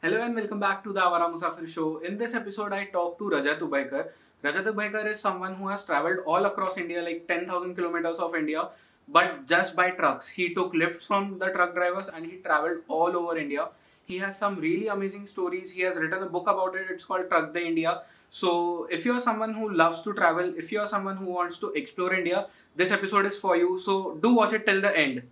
Hello and welcome back to the Awaara Musaafir show. In this episode, I talk to Rajat Ubhaykar. Rajat Ubhaykar is someone who has traveled all across India, like 10,000 kilometers of India, but just by trucks. He took lifts from the truck drivers and he traveled all over India. He has some really amazing stories. He has written a book about it. It's called Truck De India. So, if you're someone who loves to travel, if you're someone who wants to explore India, this episode is for you. So, do watch it till the end.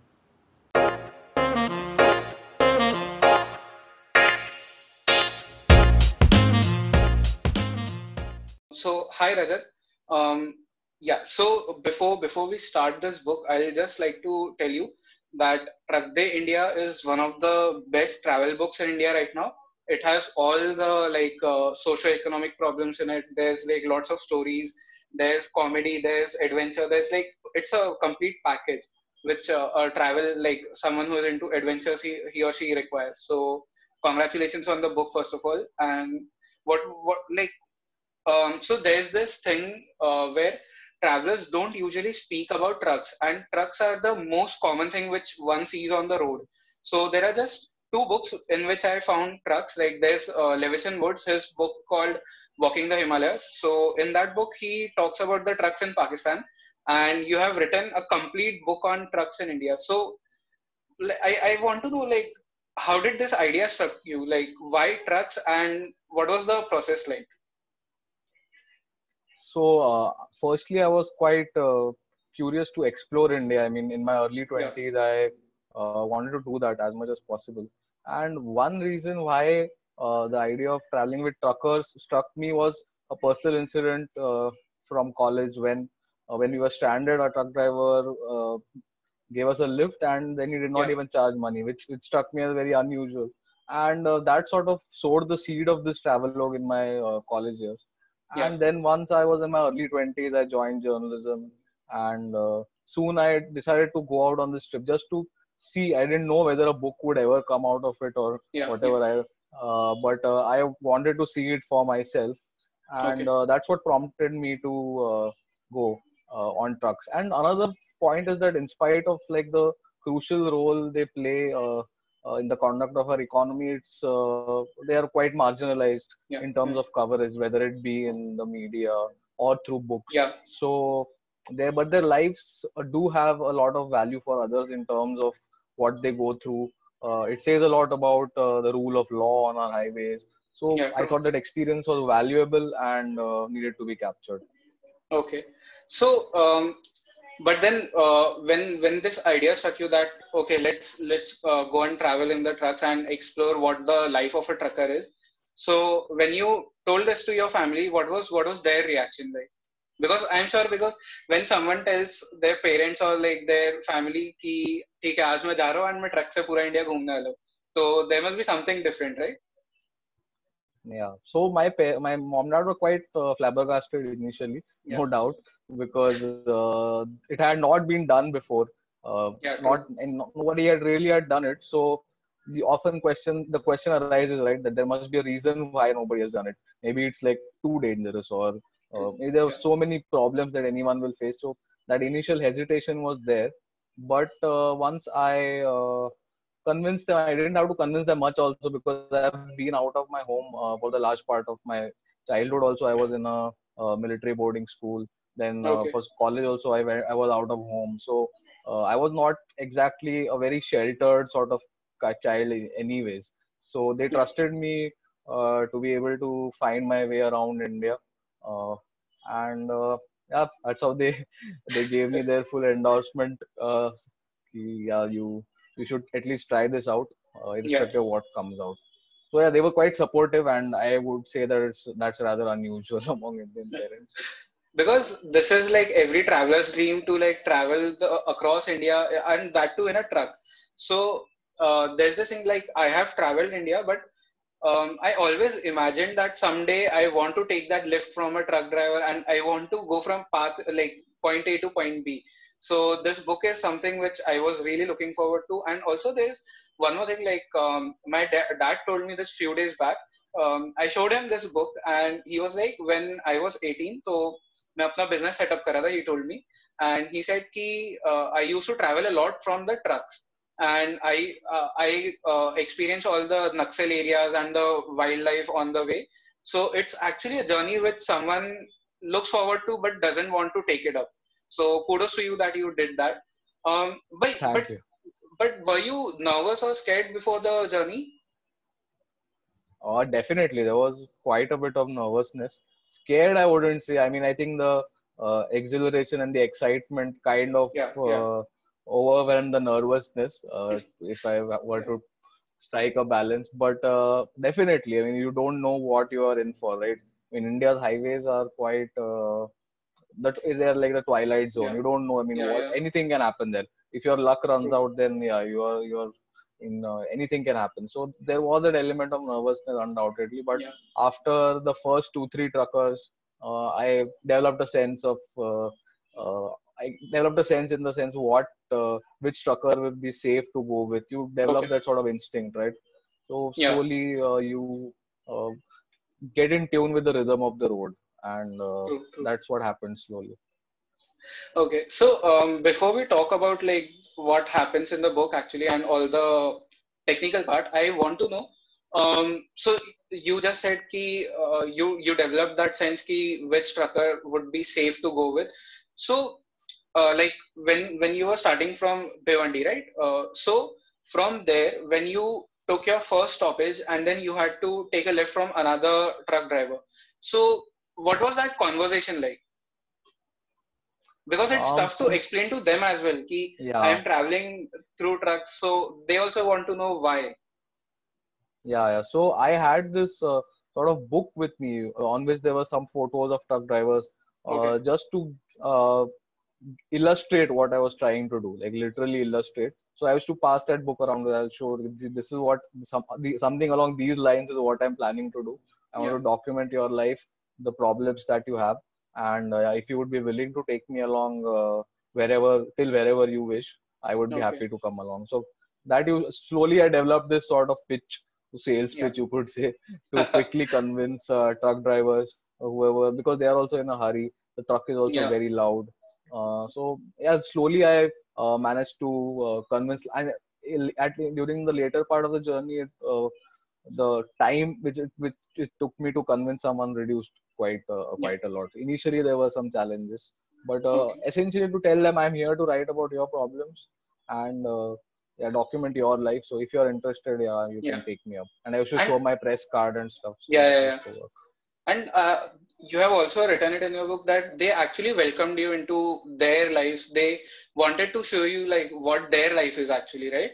Hi Rajat. Um, yeah. So before before we start this book, I'll just like to tell you that De India is one of the best travel books in India right now. It has all the like uh, socio-economic problems in it. There's like lots of stories. There's comedy. There's adventure. There's like it's a complete package which uh, a travel like someone who is into adventures he, he or she requires. So congratulations on the book first of all. And what what like um, so there's this thing uh, where travelers don't usually speak about trucks and trucks are the most common thing which one sees on the road. So there are just two books in which i found trucks. Like there's uh, levison wood's his book called walking the himalayas. So in that book he talks about the trucks in pakistan and you have written a complete book on trucks in india. So i, I want to know like how did this idea struck you? Like why trucks and what was the process like so, uh, firstly, I was quite uh, curious to explore India. I mean, in my early 20s, yeah. I uh, wanted to do that as much as possible. And one reason why uh, the idea of traveling with truckers struck me was a personal incident uh, from college when uh, when we were stranded. A truck driver gave us a lift, and then he did not yeah. even charge money, which which struck me as very unusual. And that sort of sowed the seed of this travel log in my college years yeah. and then once i was in my early 20s i joined journalism and uh, soon i decided to go out on this trip just to see i didn't know whether a book would ever come out of it or yeah. whatever yeah. i uh, but uh, i wanted to see it for myself and okay. Uh, that's what prompted me to uh, go uh, on trucks and another point is that in spite of like the crucial role they play uh, in the conduct of our economy, it's uh, they are quite marginalized yeah. in terms of coverage, whether it be in the media or through books. Yeah. So there, but their lives uh, do have a lot of value for others in terms of what they go through. Uh, it says a lot about uh, the rule of law on our highways. So yeah, I thought that experience was valuable and uh, needed to be captured. Okay. So um, but then uh, when when this idea struck you that okay let's let's uh, go and travel in the trucks and explore what the life of a trucker is. So when you told this to your family what was what was their reaction like? Because i'm sure because when someone tells their parents or like their family ki theek hai aaj main ja raha hu and main truck se pura india ghumne wala so there must be something different right? Yeah. So my my mom and dad were quite uh, flabbergasted initially yeah. no doubt because uh, it had not been done before. Uh, yeah, not and nobody had really had done it. So the often question the question arises right that there must be a reason why nobody has done it. Maybe it's like too dangerous or uh, maybe there are so many problems that anyone will face. So that initial hesitation was there. But uh, once I uh, convinced them, I didn't have to convince them much also because I've been out of my home uh, for the large part of my childhood. Also, I was in a, a military boarding school then uh, okay. for college also, I went, I was out of home, so uh, I was not exactly a very sheltered sort of child, anyways. So they trusted me uh, to be able to find my way around India, and yeah, that's how they they gave me their full endorsement. Uh, yeah, you you should at least try this out, uh, irrespective of what comes out. So yeah, they were quite supportive, and I would say that it's that's rather unusual among Indian parents because this is like every traveler's dream to like travel the, across India and that too in a truck. So uh, there's this thing like I have traveled India, but um, I always imagined that someday I want to take that lift from a truck driver and I want to go from path like point A to point B. So this book is something which I was really looking forward to. And also there's one more thing like um, my da- dad told me this few days back. Um, I showed him this book and he was like, when I was 18, so मैं अपना business setup कर रहा था ही told me and he said कि I used to travel a lot from the trucks and I uh, I uh, experience all the Naxal areas and the wildlife on the way. So it's actually a journey which someone looks forward to but doesn't want to take it up. So kudos to you that you did that. Um, but Thank but you. but were you nervous or scared before the journey? Uh, definitely, there was quite a bit of nervousness. Scared, I wouldn't say. I mean, I think the uh, exhilaration and the excitement kind of Yeah, uh, yeah. overwhelmed the nervousness. Uh, if I were to strike a balance, but uh, definitely, I mean, you don't know what you are in for, right? I mean, India's highways are quite uh, that they're like the twilight zone. Yeah. You don't know. I mean, what, anything can happen there. If your luck runs out, then yeah, you are you are in uh, anything can happen. So there was an element of nervousness undoubtedly, but Yeah. after the first two three truckers, uh, I developed a sense of uh, uh, I developed a sense in the sense what uh, which trucker will be safe to go with. You develop Okay. that sort of instinct, right? So Yeah. slowly uh, you uh, get in tune with the rhythm of the road, and uh, True, true. that's what happens slowly. Okay, so um, before we talk about like what happens in the book actually and all the technical part, I want to know. Um, so you just said ki uh, you you developed that sense ki which trucker would be safe to go with. So uh, like when when you were starting from Bhiwandi, right? Uh, so from there, when you took your first stoppage and then you had to take a lift from another truck driver. So what was that conversation like? Because it's Um, tough to explain to them as well ki i am traveling through trucks so they also want to know why yeah, yeah. So I had this uh, sort of book with me uh, on which there were some photos of truck drivers, uh, Okay. just to uh, illustrate what I was trying to do, like literally illustrate. So I used to pass that book around. I'll show this this is what some something along these lines is what I'm planning to do. I want Yeah. to document your life, the problems that you have, and uh, if you would be willing to take me along uh, wherever till wherever you wish, I would be Okay. happy to come along. So that you slowly I developed this sort of pitch, sales Yeah. pitch, you could say, to quickly convince uh, truck drivers or whoever because they are also in a hurry. The truck is also Yeah. very loud. Uh, so yeah, slowly I uh, managed to uh, convince and at during the later part of the journey, it, uh, the time which it which it took me to convince someone reduced quite uh, Yeah. quite a lot. Initially, there were some challenges, but uh, Okay. essentially to tell them I'm here to write about your problems and uh, yeah, document your life. So if you're interested, yeah, you Yeah. can take me up. And I should And- show my press card and stuff. So Yeah, yeah, work. and uh, you have also written it in your book that they actually welcomed you into their lives they wanted to show you like what their life is actually right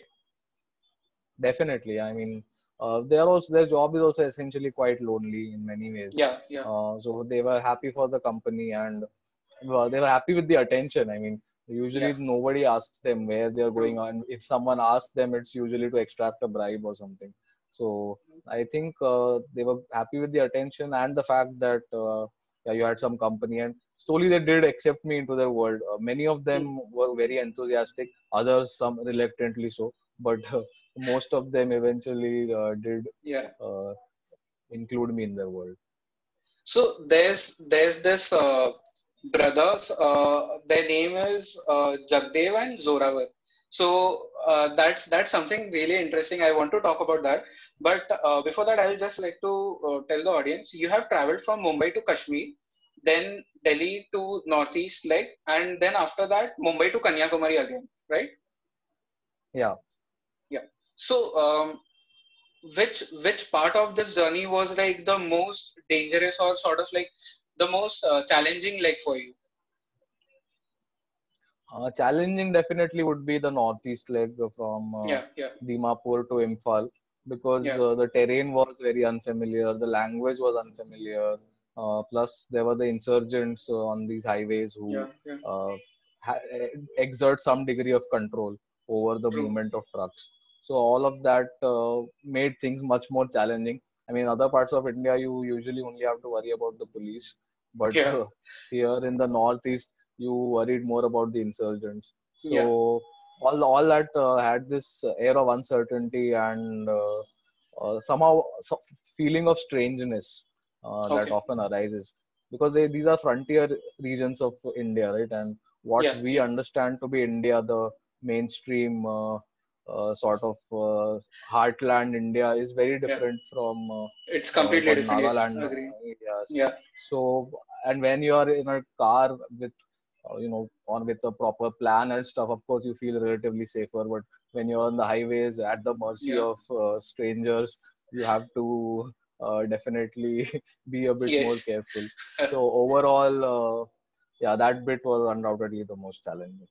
Definitely. I mean, uh, they are also their job is also essentially quite lonely in many ways. yeah yeah Uh, so they were happy for the company and well, they were happy with the attention. I mean, usually Yeah. nobody asks them where they are going on. If someone asks them, it's usually to extract a bribe or something. So I think uh, they were happy with the attention and the fact that uh, yeah, you had some company and slowly they did accept me into their world. Uh, many of them were very enthusiastic, others some reluctantly so, but uh, most of them eventually uh, did yeah. uh, include me in their world. so there's there's this uh, brothers uh, their name is uh, jagdev and zoravar so uh, that's that's something really interesting. I want to talk about that. But uh, before that i'll just like to uh, tell the audience you have traveled from mumbai to kashmir then delhi to northeast leg and then after that mumbai to kanyakumari again right? Yeah. So um, which which part of this journey was like the most dangerous or sort of like the most uh, challenging like for you Uh, challenging definitely would be the northeast leg from uh, yeah yeah Dimapur to Imphal because Yeah. uh, the terrain was very unfamiliar, the language was unfamiliar. Uh, plus, there were the insurgents uh, on these highways who uh, ha- exert some degree of control over the True. movement of trucks. So all of that uh, made things much more challenging. I mean, other parts of India, you usually only have to worry about the police, but Yeah. uh, here in the northeast, you worried more about the insurgents. So Yeah. all all that uh, had this air of uncertainty and uh, uh, somehow so feeling of strangeness uh, that often arises because they, these are frontier regions of India, right? And what Yeah, we understand to be India, the mainstream uh, uh, sort of uh, heartland India is very different yeah. from uh, it's completely different. Nagaland yes. Yeah. So and when you are in a car with uh, you know on with a proper plan and stuff, of course you feel relatively safer. But when you're on the highways at the mercy yeah. of uh, strangers, you have to uh, definitely be a bit yes. more careful. so overall, yeah, that bit was undoubtedly the most challenging.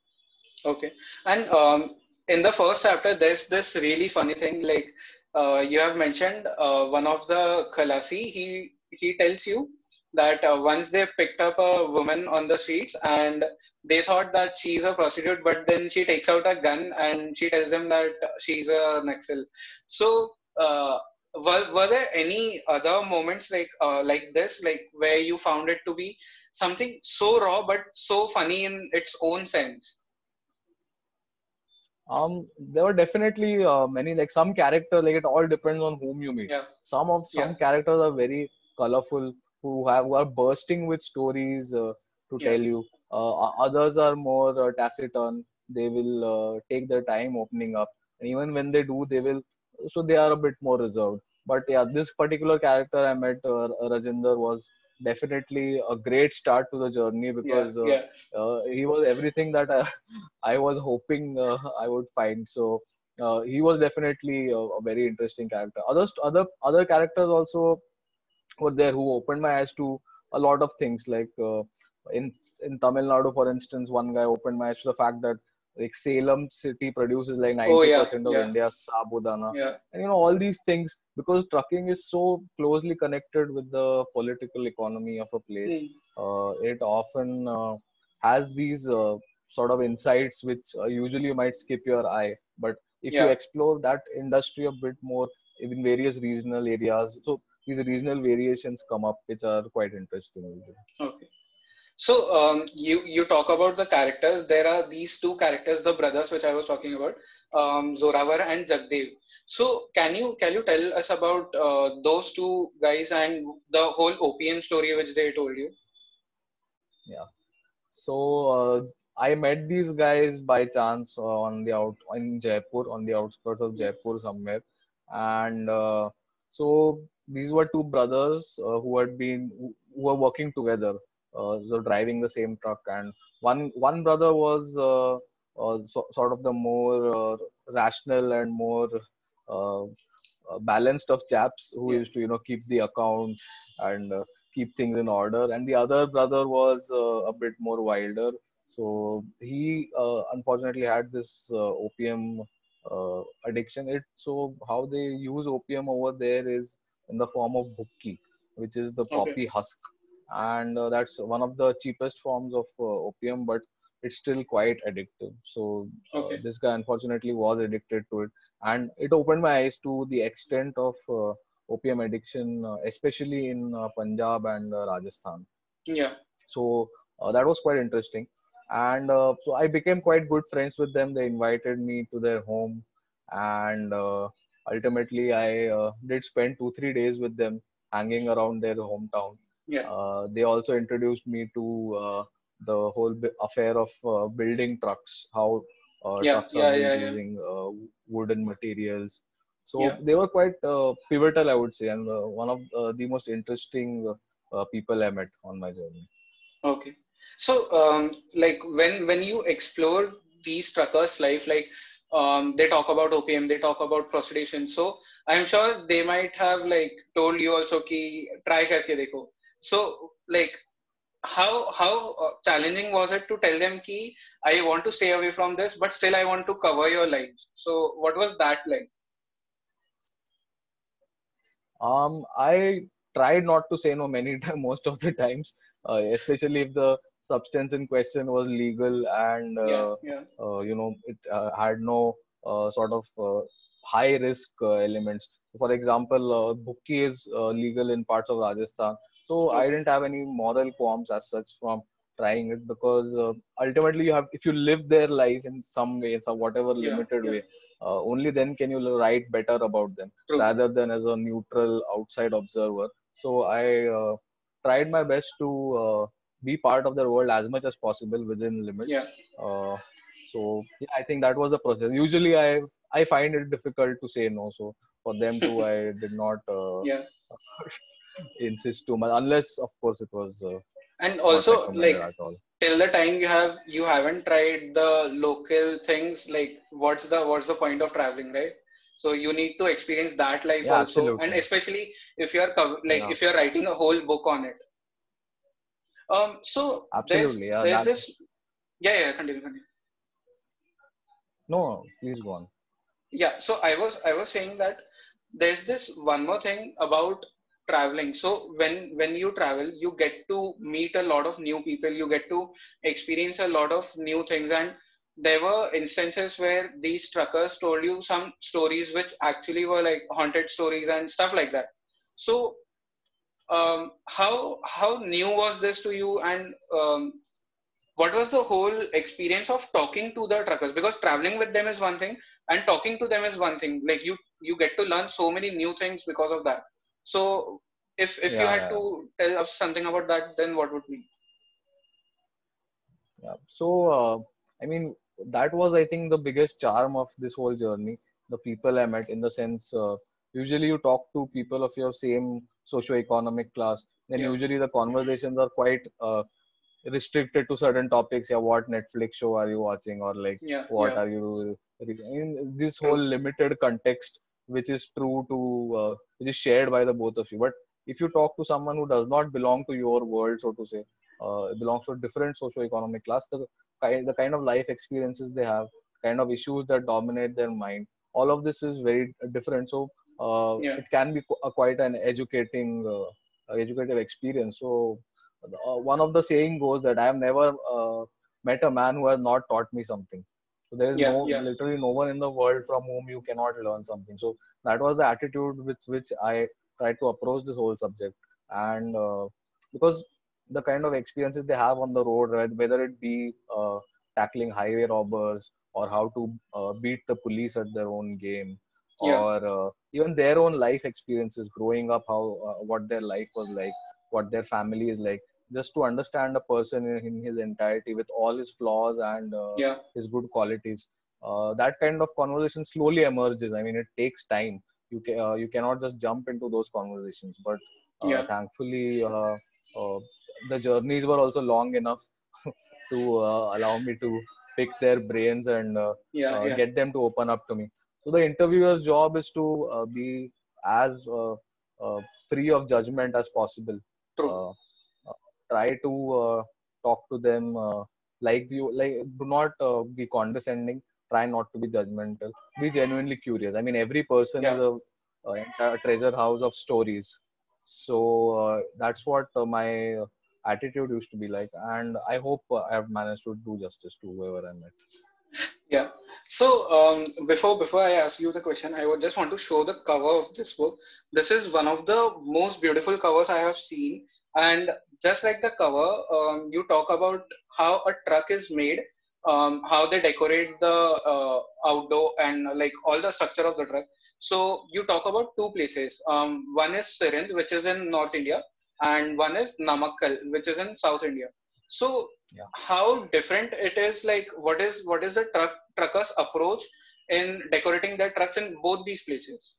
Okay, and um, in the first chapter, there's this really funny thing. Like uh, you have mentioned, uh, one of the Khalasi, he he tells you that uh, once they picked up a woman on the streets and they thought that she's a prostitute, but then she takes out a gun and she tells them that she's a Naxal. So, uh, were, were there any other moments like uh, like this, like where you found it to be something so raw but so funny in its own sense? Um there were definitely uh, many like some characters like it all depends on whom you meet yeah. some of some yeah. characters are very colorful who have who are bursting with stories uh, to yeah. tell you uh, others are more uh, taciturn they will uh, take their time opening up and even when they do they will so they are a bit more reserved but yeah this particular character i met uh, rajinder was definitely a great start to the journey because yeah, yeah. Uh, uh, he was everything that I, I was hoping uh, I would find. So uh, he was definitely a, a, very interesting character. Others, other other characters also were there who opened my eyes to a lot of things. Like uh, in in Tamil Nadu, for instance, one guy opened my eyes to the fact that like Salem city produces like 90% oh, yeah, of yeah. India's sabudana. Yeah. And you know, all these things because trucking is so closely connected with the political economy of a place. Mm. Uh, it often uh, has these uh, sort of insights which uh, usually you might skip your eye. But if you explore that industry a bit more in various regional areas, so these regional variations come up which are quite interesting. Okay. So um, you you talk about the characters. There are these two characters, the brothers, which I was talking about, um, Zorawar and Jagdev. So can you can you tell us about uh, those two guys and the whole opium story which they told you? Yeah. So uh, I met these guys by chance on the out in Jaipur, on the outskirts of Jaipur somewhere, and uh, so these were two brothers uh, who had been who were working together so driving the same truck. And one one brother was uh, uh, so, sort of the more rational and more balanced of chaps who yeah. used to you know keep the accounts and keep things in order. And the other brother was a bit more wilder. So he uh, unfortunately had this uh, opium uh, addiction. It so how they use opium over there is in the form of bhukki which is the poppy okay. husk and uh, that's one of the cheapest forms of uh, opium but it's still quite addictive. So uh, okay. this guy unfortunately was addicted to it. And it opened my eyes to the extent of uh, opium addiction uh, especially in uh, punjab and rajasthan. Yeah. So that was quite interesting. And so i became quite good friends with them. They invited me to their home. And ultimately i did spend 2 3 days with them hanging around their hometown yeah. Uh, they also introduced me to uh, the whole affair of uh, building trucks, how yeah, trucks yeah, are yeah, using wooden materials. So they were quite pivotal, I would say, and one of the most interesting people I met on my journey. Okay. So, um, like when when you explore these truckers' life, like um, they talk about opium, they talk about prostitution. So I'm sure they might have like told you also ki try karke dekho so like how how uh, challenging was it to tell them ki i want to stay away from this but still i want to cover your lives. So what was that like? Um i tried not to say no many times most of the times uh, especially if the substance in question was legal and uh, yeah, yeah. Uh, you know it uh, had no uh, sort of high risk elements. For example uh, is legal in parts of rajasthan so okay. i didn't have any moral qualms as such from trying it because uh, ultimately you have if you live their life in some way in some whatever yeah, limited yeah. way uh, only then can you write better about them True. rather than as a neutral outside observer so i uh, tried my best to uh, be part of their world as much as possible within limits yeah uh, so yeah, i think that was the process usually i I find it difficult to say no. So for them too, I did not uh, yeah. insist too much, unless of course it was. Uh, and also, like till the time you have you haven't tried the local things, like what's the what's the point of traveling, right? So you need to experience that life yeah, also, absolutely. and especially if you're like yeah. if you're writing a whole book on it. Um. So absolutely, there's, yeah, there's this. Yeah, yeah. Continue, continue. No, please go on. Yeah. So I was I was saying that there's this one more thing about traveling. So when when you travel you get to meet a lot of new people. You get to experience a lot of new things. And there were instances where these truckers told you some stories which actually were like haunted stories and stuff like that. So um, how how new was this to you? And um, what was the whole experience of talking to the truckers? Because traveling with them is one thing and talking to them is one thing. Like you you get to learn so many new things because of that so if if yeah, you had yeah. to tell us something about that then what would be? Yeah. So uh, i mean that was i think the biggest charm of this whole journey the people i met in the sense uh, usually you talk to people of your same socio-economic class then yeah. usually the conversations are quite uh, restricted to certain topics. Yeah what netflix show are you watching? Or like yeah, what are you in this whole limited context which is true to uh, which is shared by the both of you. But if you talk to someone who does not belong to your world so to say uh, belongs to a different socio-economic class the kind the kind of life experiences they have kind of issues that dominate their mind all of this is very different. So uh, yeah. it can be a, quite an educating uh, educative experience. So uh, one of the saying goes that i have never uh, met a man who has not taught me something so there is yeah, no yeah. literally no one in the world from whom you cannot learn something. So that was the attitude with which I tried to approach this whole subject. And uh, because the kind of experiences they have on the road, right, whether it be uh, tackling highway robbers or how to uh, beat the police at their own game, yeah. or uh, even their own life experiences growing up, how uh, what their life was like, what their family is like just to understand a person in, in his entirety with all his flaws and uh, yeah. his good qualities uh, that kind of conversation slowly emerges i mean it takes time you ca- uh, you cannot just jump into those conversations but uh, yeah. thankfully uh, uh, the journeys were also long enough to allow me to pick their brains and yeah, yeah. get them to open up to me so the interviewer's job is to be as free of judgment as possible True try to uh, talk to them uh, like you like do not uh, be condescending. Try not to be judgmental. Be genuinely curious. I mean every person yeah. is a, a, treasure house of stories. So uh, that's what uh, my attitude used to be like. And i hope uh, i have managed to do justice to whoever i met. Yeah. So um, before before i ask you the question i would just want to show the cover of this book. This is one of the most beautiful covers i have seen. And just like the cover, um, you talk about how a truck is made, um, how they decorate the uh, outdoor and like all the structure of the truck. So you talk about two places. Um, one is Sirhind, which is in North India, and one is Namakkal, which is in South India. So yeah. how different it is? Like what is what is the truck truckers' approach in decorating their trucks in both these places?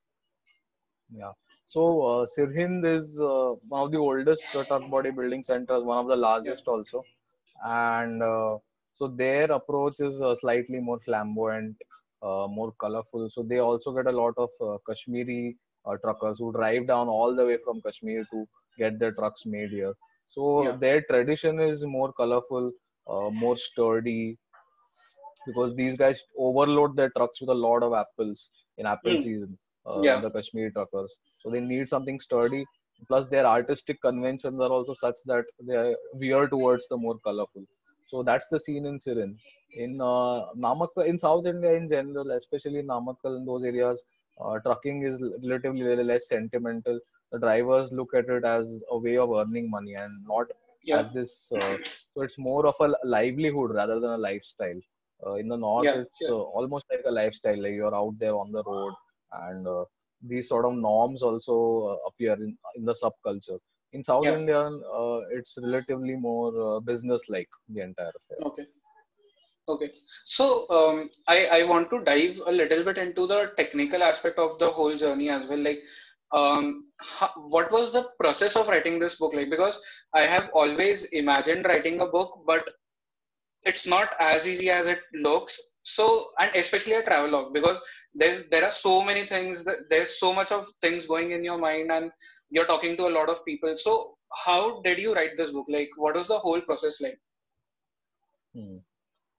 Yeah. So uh, Sirhind is uh, one of the oldest truck body building centers, one of the largest also, and uh, so their approach is uh, slightly more flamboyant, uh, more colorful. So they also get a lot of uh, Kashmiri truckers who drive down all the way from Kashmir to get their trucks made here. So yeah. their tradition is more colorful, more sturdy, because these guys overload their trucks with a lot of apples in apple mm. season. Yeah. The Kashmiri truckers so they need something sturdy. Plus, their artistic conventions are also such that they veer towards the more colorful. So that's the scene in Sirhind. In uh, Namakkal, in South India in general, especially in Namakkal in those areas, uh, trucking is relatively less sentimental. The drivers look at it as a way of earning money and not yeah. as this. Uh, so it's more of a livelihood rather than a lifestyle. Uh, in the north, yeah, it's yeah. Uh, almost like a lifestyle. Like you're out there on the road and uh, these sort of norms also uh, appear in, in the subculture. In South yeah. uh, it's relatively more uh, business-like the entire affair. Okay. Okay, so um, I I want to dive a little bit into the technical aspect of the whole journey as well. Like, um, how, what was the process of writing this book like? Because I have always imagined writing a book, but it's not as easy as it looks. So, and especially a travelogue because there's there are so many things that there's so much of things going in your mind and you're talking to a lot of people. So, how did you write this book? Like, what was the whole process like? Hmm.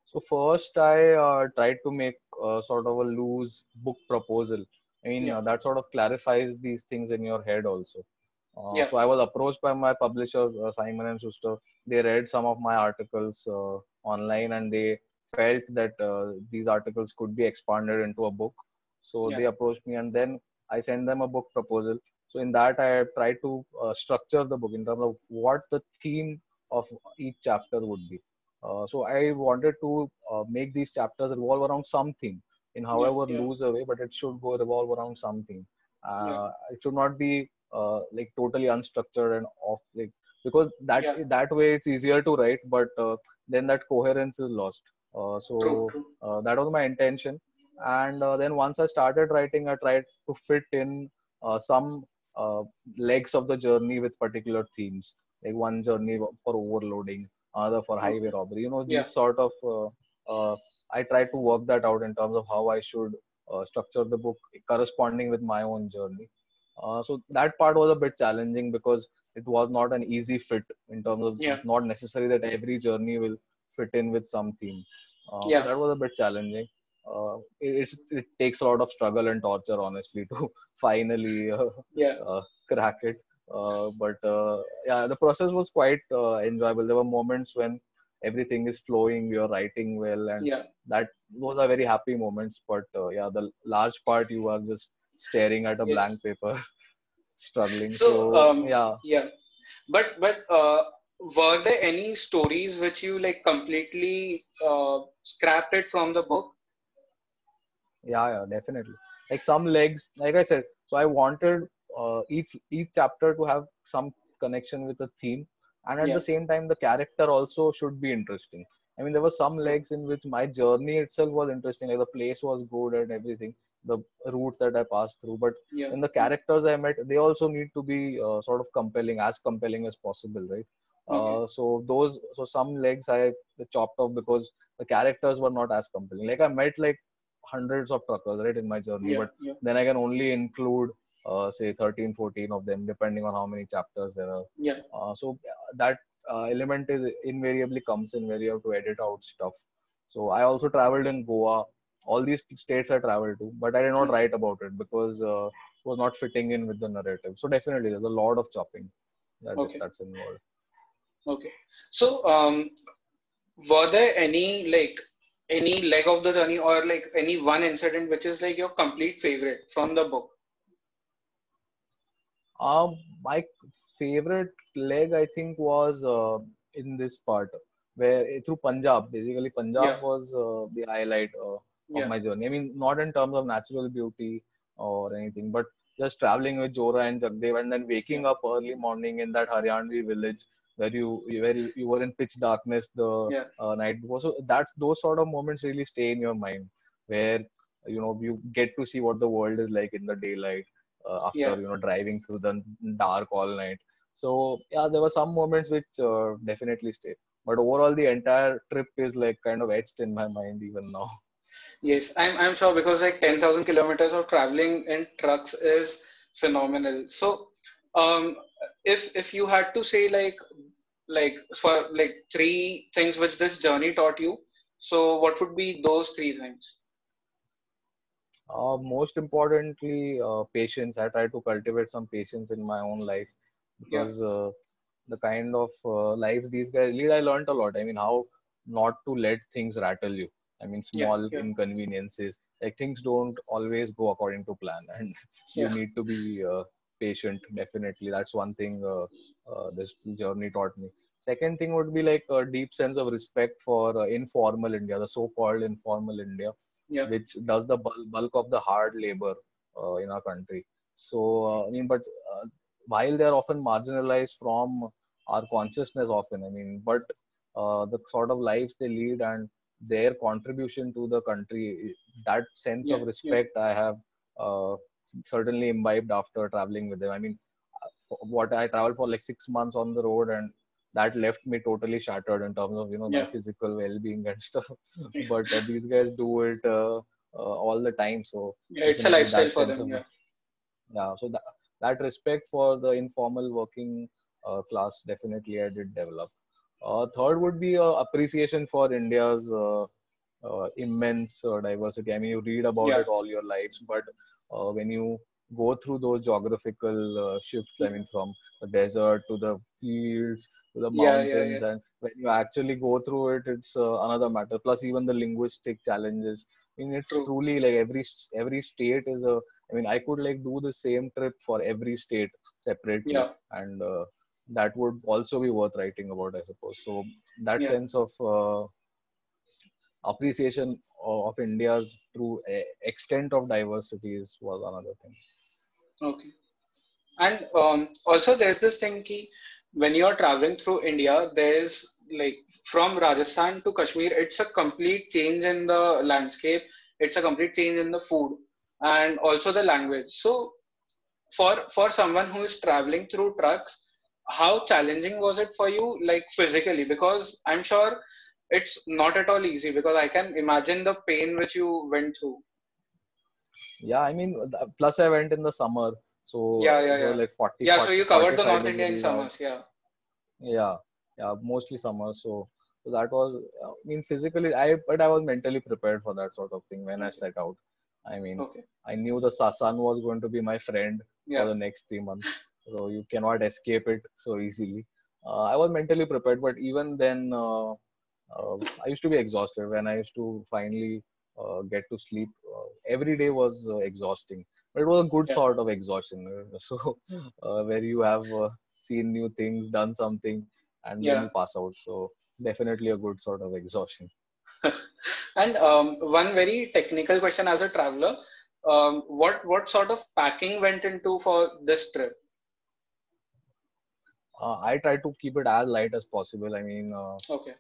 So first, I uh, tried to make uh, sort of a loose book proposal. I mean, yeah. uh, that sort of clarifies these things in your head also. Uh, yeah. So I was approached by my publishers, uh, Simon and Schuster. They read some of my articles uh, online, and they felt that these articles could be expanded into a book. So yeah. they approached me, and then I sent them a book proposal. So in that, I tried to structure the book in terms of what the theme of each chapter would be. Uh, so I wanted to uh, make these chapters revolve around something in however yeah, yeah. loose a way, but it should go revolve around something. Uh, yeah. It should not be uh, like totally unstructured and off like because that that way it's easier to write, but uh, then that coherence is lost. Uh, so true, true. that was my intention. And then once I started writing, I tried to fit in some legs of the journey with particular themes, like one journey for overloading, other for highway robbery. You know, these yeah. sort of uh, uh, I tried to work that out in terms of how I should uh, structure the book corresponding with my own journey. so that part was a bit challenging because it was not an easy fit in terms of yeah. it's not necessary that every journey will fit in with some theme. Uh, yeah. That was a bit challenging. Uh, it, it, takes a lot of struggle and torture, honestly, to finally uh, yeah. crack it. Uh, but uh, yeah, the process was quite uh, enjoyable. There were moments when everything is flowing, you're writing well, and yeah. that those are very happy moments. But yeah, the large part you are just staring at a yes. blank paper, struggling. So, so um, yeah, yeah. But but were there any stories which you like completely uh, scrapped it from the book? Yeah yeah definitely. Like some legs like i said so i wanted uh, each each chapter to have some connection with a theme. And at yeah. the same time the character also should be interesting. I mean there were some legs in which my journey itself was interesting like the place was good and everything the route that i passed through. But yeah. in the characters i met they also need to be uh, sort of compelling as compelling as possible right uh, so those so some legs i chopped off because the characters were not as compelling. Like i met like hundreds of truckers right in my journey yeah, but then i can only include uh, say 13 14 of them depending on how many chapters there are. Yeah. Uh, so that uh, element is invariably comes in where you have to edit out stuff. So i also traveled in goa. All these states i traveled to but i did not write about it because uh, it was not fitting in with the narrative. So definitely there's a lot of chopping that okay. is, that's involved okay so um were there any like any leg of the journey or like any one incident which is like your complete favorite from the book um, my favorite leg, I think, was uh, in this part where eh, through Punjab. Basically, Punjab yeah. was uh, the highlight uh, of yeah. my journey. I mean, not in terms of natural beauty or anything, but just traveling with Jora and Jagdev and then waking yeah. up early morning in that Haryanvi village where you where you, you were in pitch darkness the yeah. uh, night before. So that those sort of moments really stay in your mind where you know you get to see what the world is like in the daylight uh, after yeah. you know driving through the dark all night so yeah there were some moments which uh, definitely stay but overall the entire trip is like kind of etched in my mind even now yes i'm, I'm sure because like 10000 kilometers of traveling in trucks is phenomenal so um if if you had to say like like for like three things which this journey taught you so what would be those three things uh, most importantly, uh, patience. I try to cultivate some patience in my own life because yeah. uh, the kind of uh, lives these guys lead, I learned a lot. I mean, how not to let things rattle you. I mean, small yeah, yeah. inconveniences. Like things don't always go according to plan, and you need to be uh, patient. Definitely, that's one thing uh, this journey taught me. Second thing would be like a deep sense of respect for informal India, the so-called informal India yeah. which does the bulk of the hard labor uh, in our country. So, uh, I mean, but uh, while they are often marginalized from our consciousness, often, I mean, but uh, the sort of lives they lead and their contribution to the country, that sense Yeah, of yeah. respect I have uh, certainly imbibed after traveling with them. I mean, uh, what I traveled for like six months on the road and that left me totally shattered in terms of you know Yeah. my physical well-being and stuff. But uh, these guys do it uh, uh, all the time, so Yeah, it's a lifestyle for them. of Yeah. yeah so that, that respect for the informal working uh, class definitely i did develop uh, third would be uh, appreciation for india's uh, uh, immense uh, diversity i mean you read about Yeah. it all your lives but uh, when you go through those geographical uh, shifts i mean from the desert to the fields to the Yeah, yeah, mountains and when you actually go through it it's uh, another matter plus even the linguistic challenges I mean, it's True. truly like every every state is a. I mean, I could like do the same trip for every state separately, Yeah. and uh, that would also be worth writing about, I suppose. So that Yeah. sense of uh, appreciation of India's true extent of diversity is was another thing. Okay. And um, also, there's this thing ki when you're traveling through India, there's like from Rajasthan to Kashmir, it's a complete change in the landscape. It's a complete change in the food and also the language. So, for for someone who is traveling through trucks, how challenging was it for you, like physically? Because I'm sure it's not at all easy. Because I can imagine the pain which you went through. Yeah, I mean, plus I went in the summer, so Yeah, yeah, yeah. like 40, Yeah. So you covered the North indian summers. Yeah. yeah yeah mostly summer so, so that was i mean physically i but i was mentally prepared for that sort of thing when i set out i mean Okay. i knew the sa- sun was going to be my friend for the next three months so you cannot escape it so easily uh, i was mentally prepared but even then uh, uh, i used to be exhausted. When i used to finally uh, get to sleep uh, every day was uh, exhausting. But it was a good Yeah. sort of exhaustion. So uh, where you have uh, seen new things done something and then you pass out. So definitely a good sort of exhaustion. And um, one very technical question as a traveler, um, what what sort of packing went into for this trip? Uh, i try to keep it as light as possible i mean uh, Okay.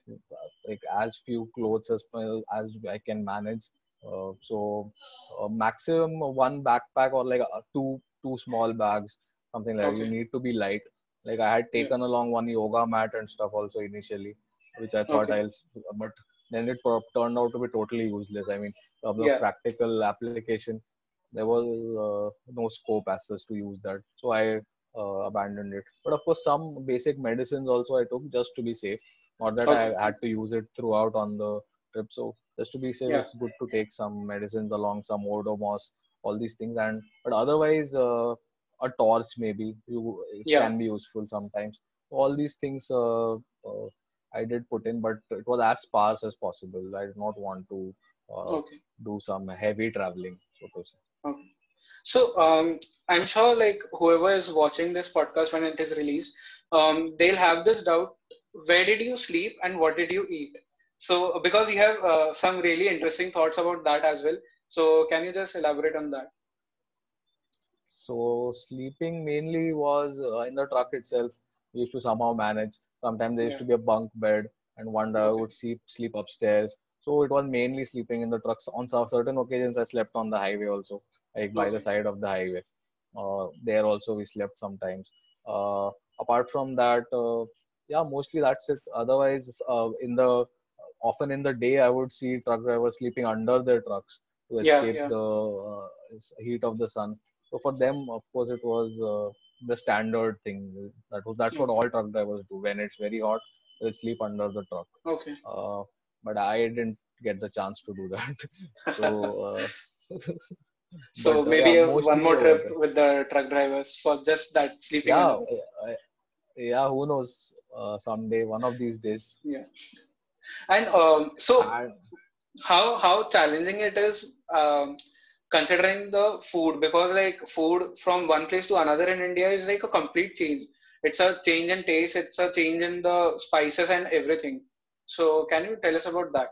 like as few clothes as as I can manage. Uh, so uh, maximum one backpack or like uh, two two small bags, something like that. You need to be light. Like I had Yeah. taken along one yoga mat and stuff also initially, which I thought Okay. I'll, but then it turned out to be totally useless. I mean, of the Yeah. practical application, there was uh, no scope as such to use that. So I abandoned it. But of course, some basic medicines also I took just to be safe. Not that Okay. I had to use it throughout on the trip. So just to be safe, Yeah. it's good to take some medicines along, some odomos, all these things. And but otherwise, uh, a torch maybe you it Yeah. can be useful sometimes. All these things uh, uh, I did put in, but it was as sparse as possible. I did not want to uh, Okay. do some heavy traveling, so to say. Okay. So um, I'm sure like whoever is watching this podcast when it is released, um, they'll have this doubt: where did you sleep and what did you eat? So because you have uh, some really interesting thoughts about that as well. So can you just elaborate on that? So sleeping mainly was uh, in the truck itself. We used to somehow manage. Sometimes there used Yeah. to be a bunk bed, and one day I Okay. would sleep sleep upstairs. So it was mainly sleeping in the trucks. On some certain occasions, I slept on the highway also, like by the side of the highway. Uh, there also we slept sometimes. Uh, apart from that, uh, yeah, mostly that's it. Otherwise, uh, in the often in the day, I would see truck drivers sleeping under their trucks to escape yeah. the uh, heat of the sun. So for them, of course, it was uh, the standard thing. That was that's what all truck drivers do. When it's very hot, they sleep under the truck. Okay. Uh, but I didn't get the chance to do that. so, uh, So but, uh, maybe yeah, one more uh, trip with the truck drivers for just that sleeping. yeah, uh, yeah. Who knows? Uh, someday, one of these days. Yeah. And um, so And, how how challenging it is um, considering the food because like food from one place to another in India is like a complete change. It's a change in taste. It's a change in the spices and everything. So can you tell us about that?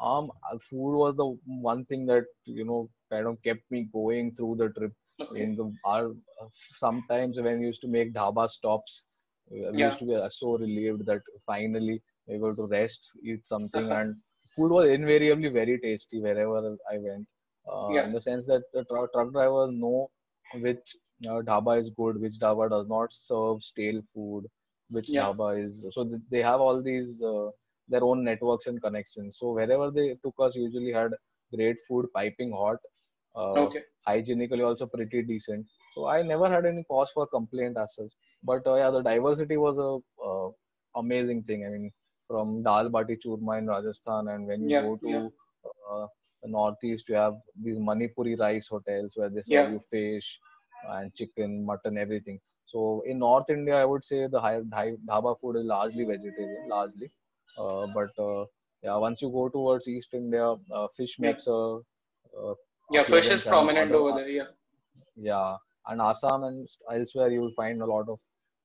Um, uh, food was the one thing that you know kind of kept me going through the trip. In the our uh, sometimes when we used to make dhaba stops we Yeah. used to be uh, so relieved that finally we were able to rest, eat something, and food was invariably very tasty wherever I went. Uh, yeah. In the sense that the truck, truck drivers know which uh, dhaba is good, which dhaba does not serve stale food, which yeah. dhaba is. So they have all these uh, their own networks and connections. So wherever they took us, usually had great food, piping hot. Uh, okay. Hygienically also pretty decent. So I never had any cause for complaint as such. But uh, yeah, the diversity was a uh, amazing thing. I mean, from dal bati churma in Rajasthan, and when you yeah, go to yeah. uh, the northeast, you have these Manipuri rice hotels where they serve yeah. you fish and chicken, mutton, everything. So in North India, I would say the high, dhaba food is largely vegetarian, largely. Uh, but uh, yeah, once you go towards East India, uh, fish makes a yeah, fish is prominent over there. Yeah. Yeah, and Assam and elsewhere you will find a lot of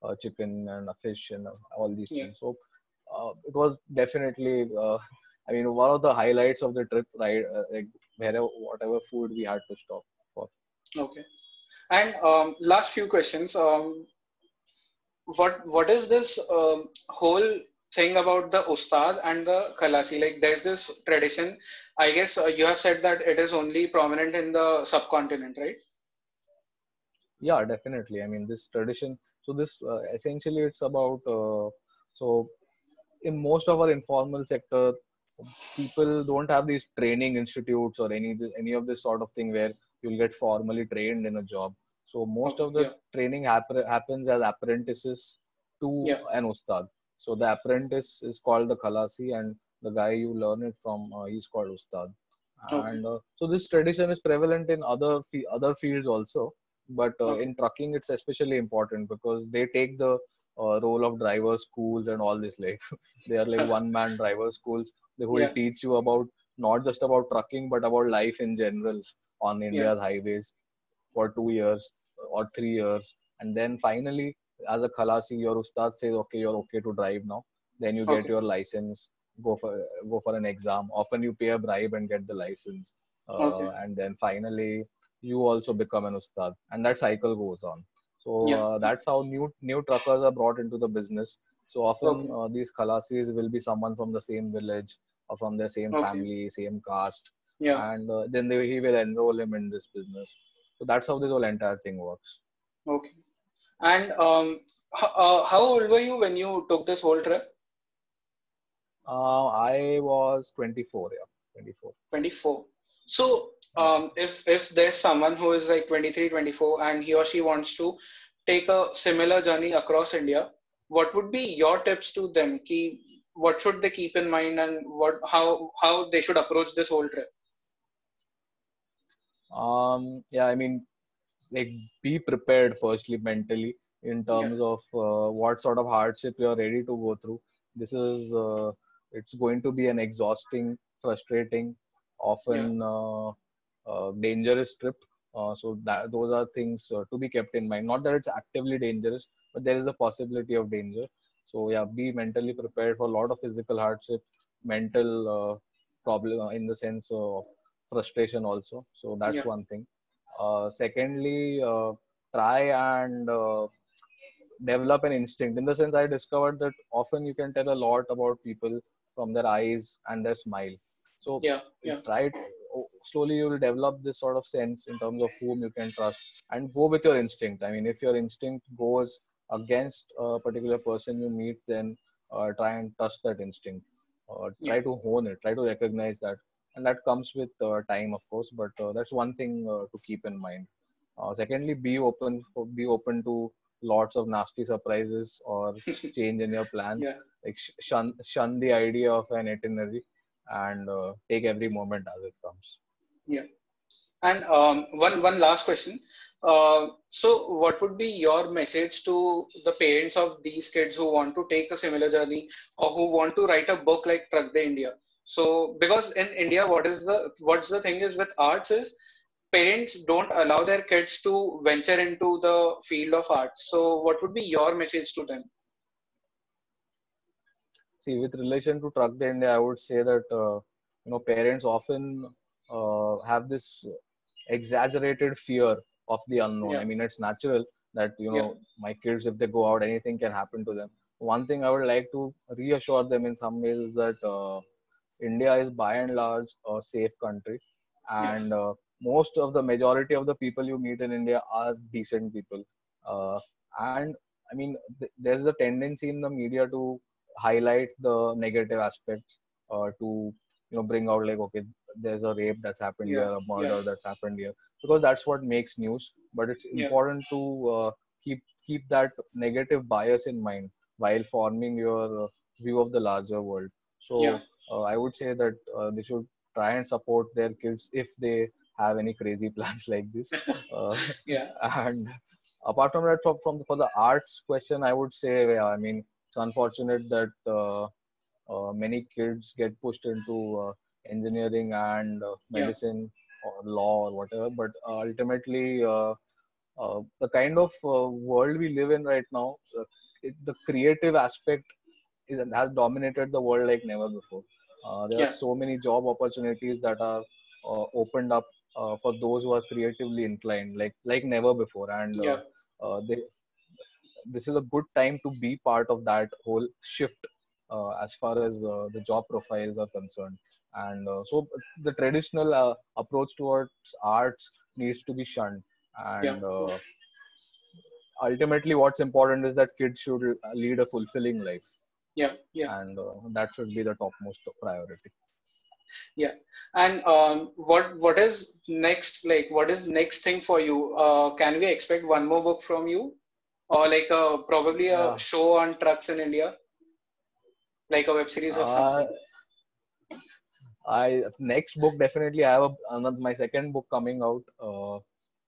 uh, chicken and fish and all these yeah. things. So uh, it was definitely, uh, I mean, one of the highlights of the trip, right? like wherever, whatever food we had to stop for. Okay. And um, last few questions. Um, what what is this um, whole thing about the ustad and the khalasi like there's this tradition i guess uh, you have said that it is only prominent in the subcontinent right yeah definitely i mean this tradition so this uh, essentially it's about uh, so in most of our informal sector people don't have these training institutes or any any of this sort of thing where you'll get formally trained in a job so most okay, of the yeah. training hap- happens as apprentices to yeah. an ustad so the apprentice is called the Khalasi, and the guy you learn it from, uh, he's called Ustad. Okay. And uh, so this tradition is prevalent in other other fields also, but uh, okay. in trucking it's especially important because they take the uh, role of driver schools and all this. Like they are like one man driver schools. They will yeah. teach you about not just about trucking but about life in general on India's yeah. highways for two years or three years, and then finally as a khalasi your ustad says okay you're okay to drive now. Then you get okay. your license go for go for an exam. Often you pay a bribe and get the license. Uh, okay. and then finally you also become an ustad. And that cycle goes on. So yeah. uh, that's how new new truckers are brought into the business. So often okay. uh, these khalasis will be someone from the same village or from the same family same caste. Yeah. and uh, then they, he will enroll him in this business. So that's how this whole entire thing works. Okay and um, uh, how old were you when you took this whole trip? Uh, I was 24. Yeah, 24. 24. So um, if if there's someone who is like 23, 24, and he or she wants to take a similar journey across India, what would be your tips to them? Key, what should they keep in mind, and what how how they should approach this whole trip? Um, yeah, I mean, like be prepared firstly mentally in terms yeah. of uh, what sort of hardship you are ready to go through this is uh, it's going to be an exhausting frustrating often yeah. Uh, uh, dangerous trip uh, so that those are things to be kept in mind not that it's actively dangerous but there is a possibility of danger so yeah be mentally prepared for a lot of physical hardship mental problem in the sense of frustration also so that's yeah. one thing uh, secondly, uh, try and uh, develop an instinct. In the sense, I discovered that often you can tell a lot about people from their eyes and their smile. So yeah, yeah. try it. Oh, slowly, you will develop this sort of sense in terms of whom you can trust and go with your instinct. I mean, if your instinct goes against a particular person you meet, then uh, try and trust that instinct. Uh, try yeah. to hone it. Try to recognize that and that comes with uh, time of course but uh, that's one thing uh, to keep in mind. Secondly be open for, be open to lots of nasty surprises or change in your plans. Yeah. like shun shun the idea of an itinerary and uh, take every moment as it comes. Yeah. And um, one one last question. Uh, so what would be your message to the parents of these kids who want to take a similar journey or who want to write a book like Truck De India so because in india what is the what's the thing is with arts is parents don't allow their kids to venture into the field of arts so what would be your message to them see with relation to Truck De India i would say that uh, you know parents often uh, have this exaggerated fear of the unknown yeah. i mean it's natural that you know yeah. my kids if they go out anything can happen to them one thing I would like to reassure them in some ways is that uh, India is by and large a safe country, and yes. uh, most of the majority of the people you meet in India are decent people. Uh, and I mean, th- there's a tendency in the media to highlight the negative aspects, uh, to you know bring out like okay, there's a rape that's happened yeah. here, a murder yeah. that's happened here, because that's what makes news. But it's yeah. important to uh, keep keep that negative bias in mind while forming your view of the larger world. So I would say that uh, they should try and support their kids if they have any crazy plans like this. Uh, yeah. And apart from that, from, from the, for the arts question, I would say, yeah, I mean, it's unfortunate that uh, uh, many kids get pushed into uh, engineering and medicine yeah. or law or whatever. But ultimately, the kind of world we live in right now, it, the creative aspect is has dominated the world like never before. Uh, there yeah. are so many job opportunities that are uh, opened up uh, for those who are creatively inclined, like like never before, and uh, yeah. Uh, they, this is a good time to be part of that whole shift uh, as far as the job profiles are concerned. And so the traditional approach towards arts needs to be shunned, and yeah. ultimately, what's important is that kids should lead a fulfilling life yeah yeah. And uh, that should be the topmost priority. Yeah. And um, what what is next like what is next thing for you? Uh, can we expect one more book from you? Or like a, probably a yeah. show on trucks in india? Like a web series or something? Uh, i next book definitely i have a, another my second book coming out uh,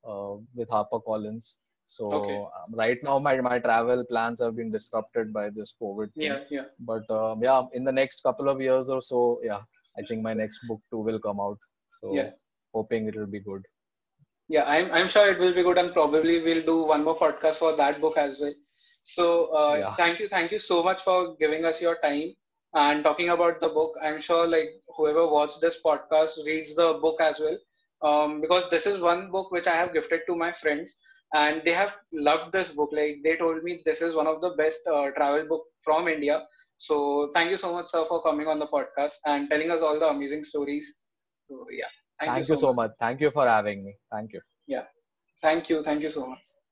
uh with HarperCollins so okay. um, right now, my, my travel plans have been disrupted by this COVID. Thing. Yeah, yeah. But um, yeah, in the next couple of years or so, yeah, I think my next book too will come out. So yeah. hoping it will be good. Yeah, I'm I'm sure it will be good, and probably we'll do one more podcast for that book as well. So uh, yeah. thank you, thank you so much for giving us your time and talking about the book. I'm sure like whoever watched this podcast reads the book as well, um, because this is one book which I have gifted to my friends and they have loved this book. Like they told me this is one of the best uh, travel book from india. So thank you so much sir for coming on the podcast and telling us all the amazing stories. So yeah. Thank, thank you, so, you so much. much. thank you for having me. Thank you. Yeah. Thank you. Thank you so much